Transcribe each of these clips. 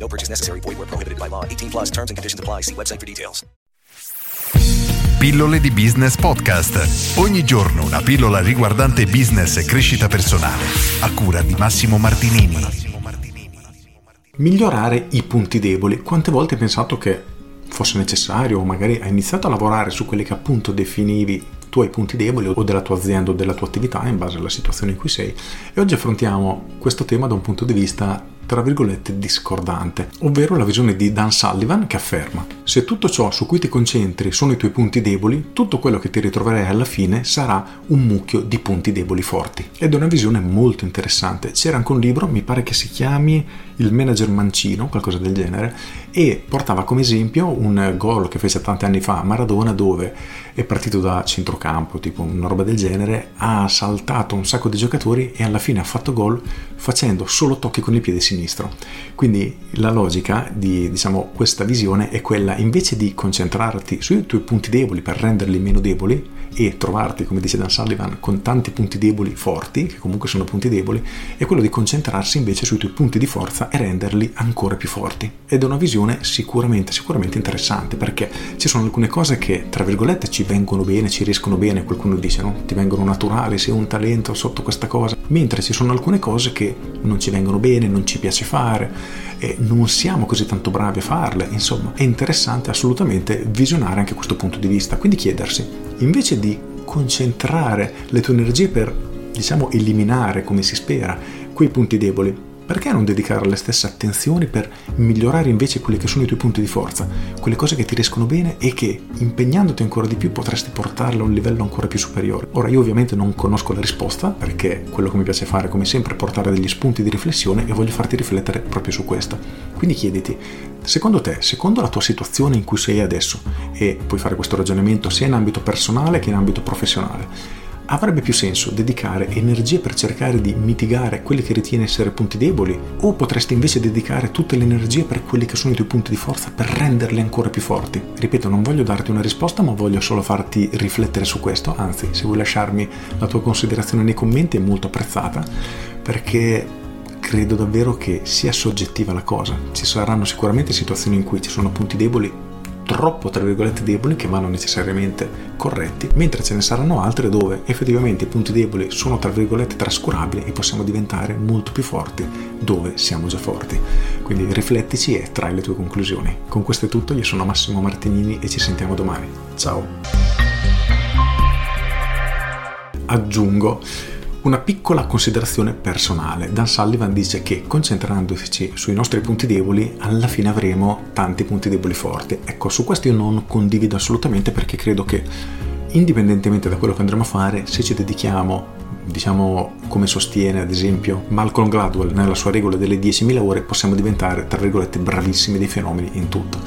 No purchase necessary. Void where prohibited by law. 18 plus terms and conditions apply. See website for details. Pillole di Business Podcast. Ogni giorno una pillola riguardante business e crescita personale. A cura di Massimo Martinini. Migliorare i punti deboli. Quante volte hai pensato che fosse necessario o magari hai iniziato a lavorare su quelli che appunto definivi tuoi punti deboli o della tua azienda o della tua attività in base alla situazione in cui sei e oggi affrontiamo questo tema da un punto di vista tra virgolette discordante, ovvero la visione di Dan Sullivan che afferma se tutto ciò su cui ti concentri sono i tuoi punti deboli, tutto quello che ti ritroverai alla fine sarà un mucchio di punti deboli forti. Ed è una visione molto interessante. C'era anche un libro, mi pare che si chiami Il manager mancino, qualcosa del genere, e portava come esempio un gol che fece tanti anni fa a Maradona dove è partito da centrocampo, tipo una roba del genere, ha saltato un sacco di giocatori e alla fine ha fatto gol facendo solo tocchi con il piede sinistro. Quindi la logica di diciamo, questa visione è quella invece di concentrarti sui tuoi punti deboli per renderli meno deboli e trovarti, come dice Dan Sullivan, con tanti punti deboli forti, che comunque sono punti deboli, è quello di concentrarsi invece sui tuoi punti di forza e renderli ancora più forti. Ed è una visione sicuramente, sicuramente interessante perché ci sono alcune cose che, tra virgolette, ci vengono bene, ci riescono bene, qualcuno dice, no? Ti vengono naturali, sei un talento sotto questa cosa, mentre ci sono alcune cose che non ci vengono bene, non ci piace fare e non siamo così tanto bravi a farle. Insomma, è interessante assolutamente visionare anche questo punto di vista, quindi chiedersi, invece di concentrare le tue energie per, diciamo, eliminare, come si spera, quei punti deboli, perché non dedicare le stesse attenzioni per migliorare invece quelli che sono i tuoi punti di forza, quelle cose che ti riescono bene e che, impegnandoti ancora di più, potresti portarle a un livello ancora più superiore? Ora, io ovviamente non conosco la risposta, perché quello che mi piace fare, come sempre, è portare degli spunti di riflessione e voglio farti riflettere proprio su questo. Quindi chiediti, secondo te, secondo la tua situazione in cui sei adesso, e puoi fare questo ragionamento sia in ambito personale che in ambito professionale, avrebbe più senso dedicare energie per cercare di mitigare quelli che ritieni essere punti deboli o potresti invece dedicare tutte le energie per quelli che sono i tuoi punti di forza per renderli ancora più forti? Ripeto, non voglio darti una risposta ma voglio solo farti riflettere su questo, anzi se vuoi lasciarmi la tua considerazione nei commenti è molto apprezzata perché credo davvero che sia soggettiva la cosa. Ci saranno sicuramente situazioni in cui ci sono punti deboli troppo tra virgolette deboli che vanno necessariamente corretti, mentre ce ne saranno altre dove effettivamente i punti deboli sono tra virgolette trascurabili e possiamo diventare molto più forti dove siamo già forti. Quindi riflettici e trai le tue conclusioni. Con questo è tutto, io sono Massimo Martinini e ci sentiamo domani. Ciao. Aggiungo una piccola considerazione personale. Dan Sullivan dice che concentrandoci sui nostri punti deboli, alla fine avremo tanti punti deboli forti. Ecco, su questo io non condivido assolutamente perché credo che indipendentemente da quello che andremo a fare, se ci dedichiamo diciamo come sostiene ad esempio Malcolm Gladwell nella sua regola delle 10.000 ore, possiamo diventare tra virgolette bravissimi dei fenomeni in tutto.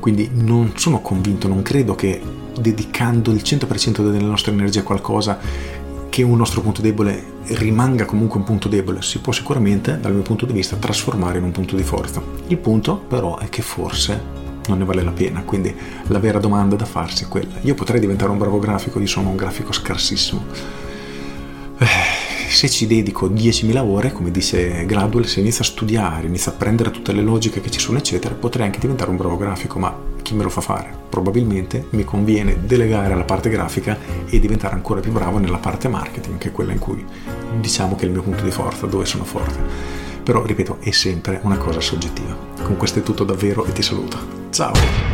Quindi non sono convinto, non credo che dedicando il 100% delle nostre energie a qualcosa che un nostro punto debole rimanga comunque un punto debole si può sicuramente, dal mio punto di vista, trasformare in un punto di forza. Il punto però è che forse non ne vale la pena, quindi la vera domanda da farsi è quella. Io potrei diventare un bravo grafico, io sono un grafico scarsissimo. Se ci dedico 10.000 ore, come dice Gladwell, se inizio a studiare, inizio a prendere tutte le logiche che ci sono, eccetera, potrei anche diventare un bravo grafico, ma chi me lo fa fare? Probabilmente mi conviene delegare la parte grafica e diventare ancora più bravo nella parte marketing, che è quella in cui diciamo che è il mio punto di forza, dove sono forte. Però, ripeto, è sempre una cosa soggettiva. Con questo è tutto davvero e ti saluto. Ciao!